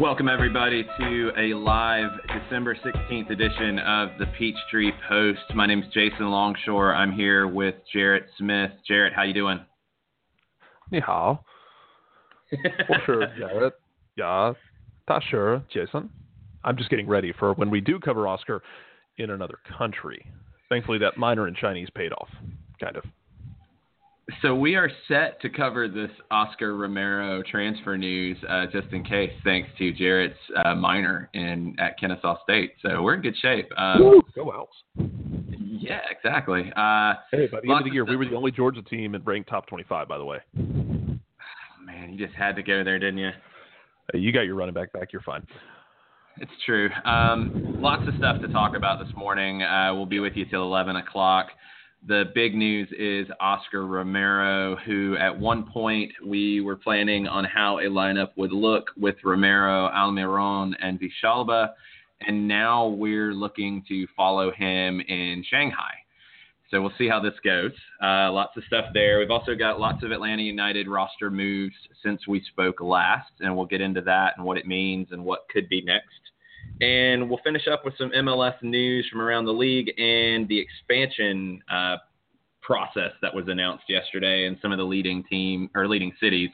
Welcome, everybody, to a live December 16th edition of the Peachtree Post. My name is Jason Longshore. I'm here with Jarrett Smith. Jarrett, how you doing? Ni hao. for sure, Jarrett. Yeah, that's sure, Jason. I'm just getting ready for when we do cover Oscar in another country. Thankfully, that minor in Chinese paid off, kind of. So we are set to cover this Oscar Romero transfer news, uh, just in case, thanks to Jarrett's uh, minor in at Kennesaw State. So we're in good shape. Um, Go Owls. yeah, exactly. Uh, Hey, by the end of the of year, we were the only Georgia team in ranked top 25, by the way. man, you just had to go there, didn't you? Hey, you got your running back back. You're fine. It's true. Um, lots of stuff to talk about this morning. Uh, we'll be with you till 11 o'clock. The big news is Oscar Romero, who at one point we were planning on how a lineup would look with Romero, Almiron, and Villalba, and now we're looking to follow him in Shanghai. So we'll see how this goes. Uh, lots of stuff there. We've also got lots of Atlanta United roster moves since we spoke last, and we'll get into that and what it means and what could be next. And we'll finish up with some MLS news from around the league and the expansion uh, process that was announced yesterday, and some of the leading team or leading cities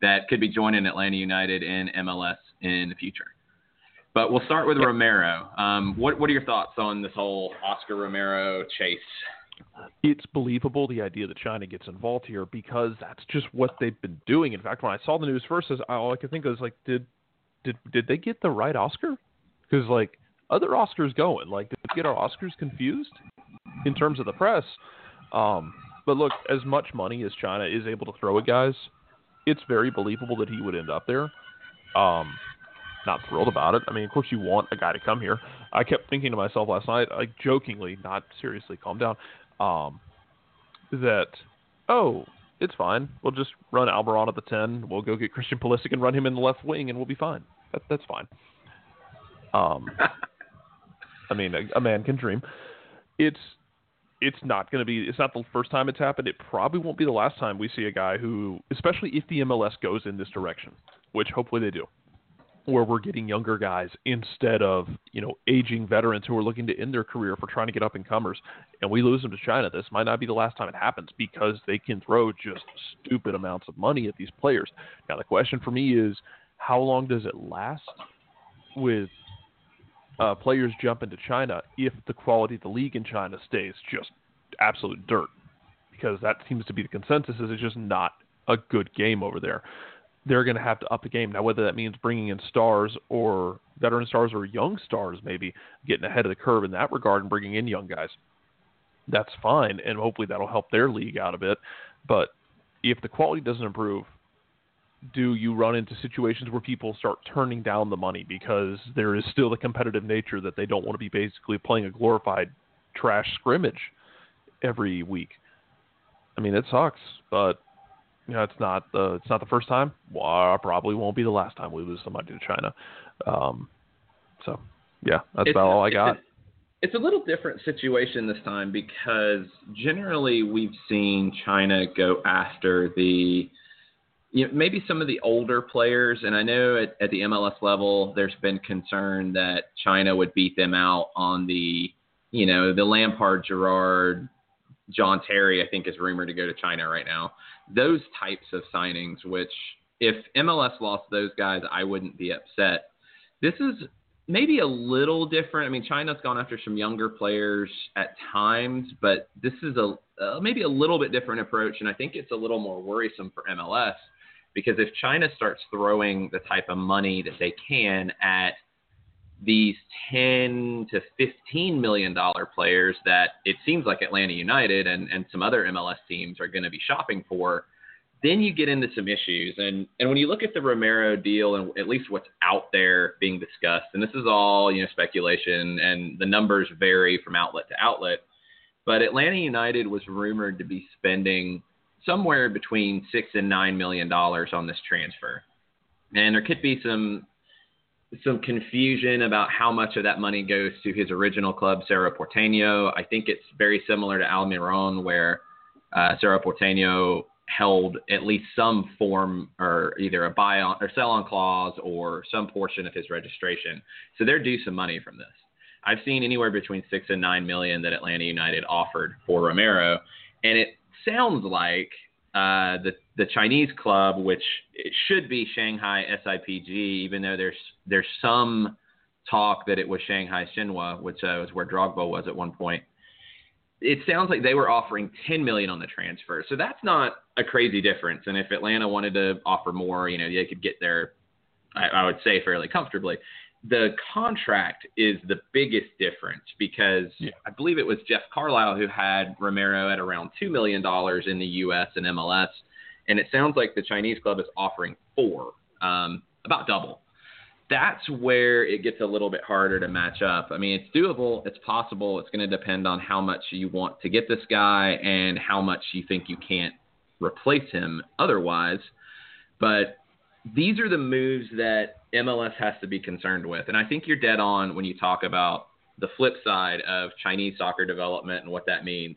that could be joining Atlanta United in MLS in the future. But we'll start with Romero. Um, what what are your thoughts on this whole Oscar Romero chase? it's believable the idea that China gets involved here because that's just what they've been doing. In fact, when I saw the news first, all I could think of was like, did did did they get the right Oscar? Because like other Oscars going, like did get our Oscars confused in terms of the press? Um, but look, as much money as China is able to throw at guys, it's very believable that he would end up there. Um, not thrilled about it. I mean, of course, you want a guy to come here. I kept thinking to myself last night, like jokingly, not seriously, calm down, um, that, oh, it's fine. We'll just run Almiron at the 10. We'll go get Christian Pulisic and run him in the left wing, and we'll be fine. That, that's fine. Um, I mean, a, a man can dream. It's it's not going to be. It's not the first time it's happened. It probably won't be the last time we see a guy who, especially if the MLS goes in this direction, which hopefully they do, where we're getting younger guys instead of you know aging veterans who are looking to end their career for trying to get up and comers, and we lose them to China. This might not be the last time it happens because they can throw just stupid amounts of money at these players. Now the question for me is, how long does it last with uh, players jump into China if the quality of the league in China stays just absolute dirt? Because that seems to be the consensus is it's just not a good game over there they're going to have to up the game. Now, whether that means bringing in stars or veteran stars or young stars, maybe getting ahead of the curve in that regard and bringing in young guys, that's fine. And hopefully that'll help their league out a bit. But if the quality doesn't improve, do you run into situations where people start turning down the money because there is still the competitive nature that they don't want to be basically playing a glorified trash scrimmage every week? I mean, it sucks, but you know, it's not the it's not the first time. Well, probably won't be the last time we lose somebody to China. Um, so yeah, that's It's- about all I it's got. a- It's a little different situation this time because generally we've seen China go after the you know, maybe some of the older players, and I know at, at the MLS level there's been concern that China would beat them out on the you know the Lampard, Gerrard, John Terry. I think is rumored to go to China right now. Those types of signings, which if MLS lost those guys, I wouldn't be upset. This is maybe a little different. I mean, China's gone after some younger players at times, but this is a uh, maybe a little bit different approach, and I think it's a little more worrisome for MLS because if China starts throwing the type of money that they can at these 10 to 15 million dollar players that it seems like Atlanta United and, and some other MLS teams are going to be shopping for, then you get into some issues. And and when you look at the Romero deal and at least what's out there being discussed, and this is all you know speculation, and the numbers vary from outlet to outlet. But Atlanta United was rumored to be spending somewhere between six and nine million dollars on this transfer, and there could be some some confusion about how much of that money goes to his original club, Cerro Porteño. I think it's very similar to Almiron, where uh, Cerro Porteño held at least some form or either a buy on or sell on clause or some portion of his registration. So they're due some money from this. I've seen anywhere between six and nine million that Atlanta United offered for Romero, and it sounds like uh, the the Chinese club, which it should be Shanghai SIPG, even though there's there's some talk that it was Shanghai Shenhua, which uh, was where Drogba was at one point. It sounds like they were offering 10 million on the transfer, so that's not a crazy difference. And if Atlanta wanted to offer more, you know, they could get there. I, I would say fairly comfortably the contract is the biggest difference because yeah. I believe it was Jeff Carlisle who had Romero at around $2 million in the U.S. and MLS. And it sounds like the Chinese club is offering four, um, about double. That's where it gets a little bit harder to match up. I mean, it's doable, it's possible. It's going to depend on how much you want to get this guy and how much you think you can't replace him otherwise. But these are the moves that MLS has to be concerned with. And I think you're dead on when you talk about the flip side of Chinese soccer development and what that means.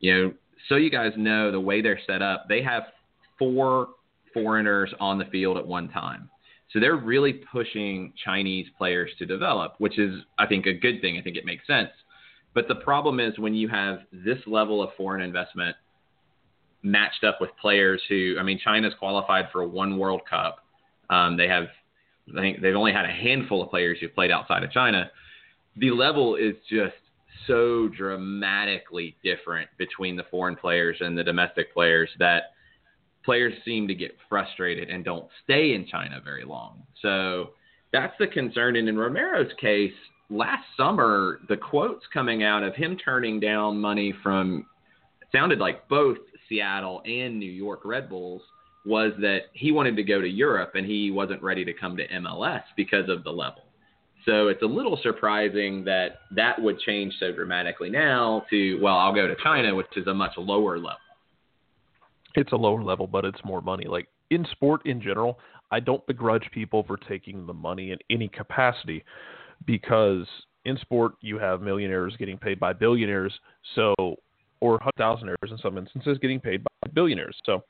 You know, so you guys know the way they're set up, they have four foreigners on the field at one time. So they're really pushing Chinese players to develop, which is, I think, a good thing. I think it makes sense. But the problem is when you have this level of foreign investment matched up with players who, I mean, China's qualified for one World Cup. Um, they have, I think they've only had a handful of players who've played outside of China. The level is just so dramatically different between the foreign players and the domestic players that players seem to get frustrated and don't stay in China very long. So that's the concern. And in Romero's case, last summer, the quotes coming out of him turning down money from sounded like both Seattle and New York Red Bulls was that he wanted to go to Europe and he wasn't ready to come to MLS because of the level. So it's a little surprising that that would change so dramatically now to, well, I'll go to China, which is a much lower level. It's a lower level, but it's more money. Like in sport in general, I don't begrudge people for taking the money in any capacity because in sport you have millionaires getting paid by billionaires. So or thousandaires in some instances getting paid by billionaires. So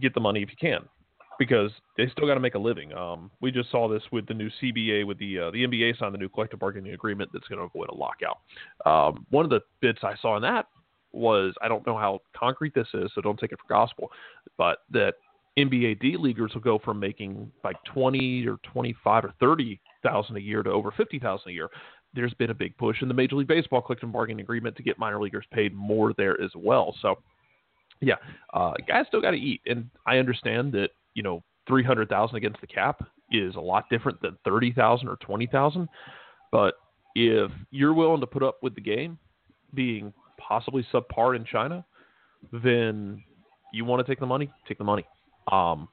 get the money if you can, because they still got to make a living. Um, we just saw this with the new CBA, with the uh, the NBA signed the new collective bargaining agreement that's going to avoid a lockout. Um, one of the bits I saw in that was I don't know how concrete this is, so don't take it for gospel, but that NBA D leaguers will go from making like twenty or twenty five or thirty thousand a year to over fifty thousand a year there's been a big push in the Major League Baseball collective bargaining agreement to get minor leaguers paid more there as well. So, yeah, uh, guys still got to eat, and I understand that you know three hundred thousand against the cap is a lot different than thirty thousand or twenty thousand, but if you're willing to put up with the game being possibly subpar in China, then you want to take the money, take the money. Um,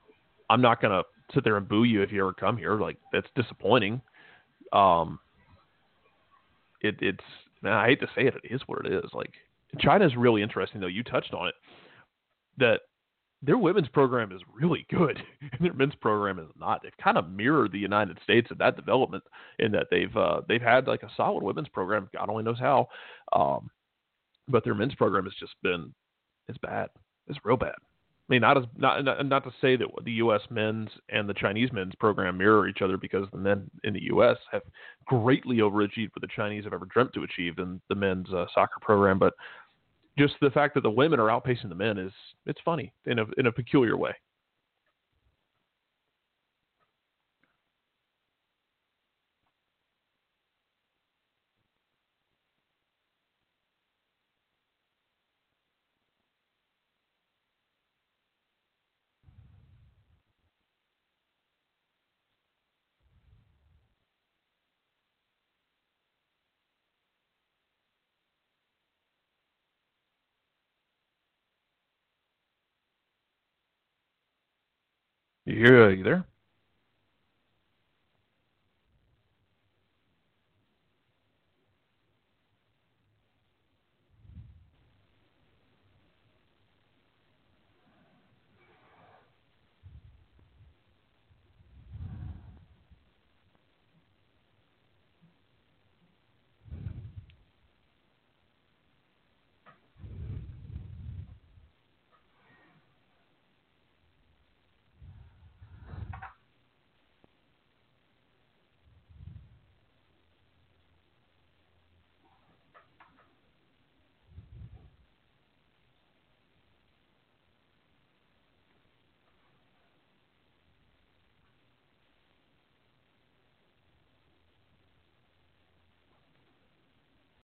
I'm not gonna sit there and boo you if you ever come here. Like that's disappointing. Um, it, it's I hate to say it, it is what it is. Like China is really interesting though. You touched on it that their women's program is really good and their men's program is not. They've kind of mirrored the United States in that development in that they've uh, they've had like a solid women's program. God only knows how, um, but their men's program has just been it's bad. It's real bad. I mean, not as not not not to say that the U.S. men's and the Chinese men's program mirror each other because the men in the U.S. have greatly overachieved what the Chinese have ever dreamt to achieve in the men's uh, soccer program. But just the fact that the women are outpacing the men is it's funny in a in a peculiar way. Yeah, uh, you there?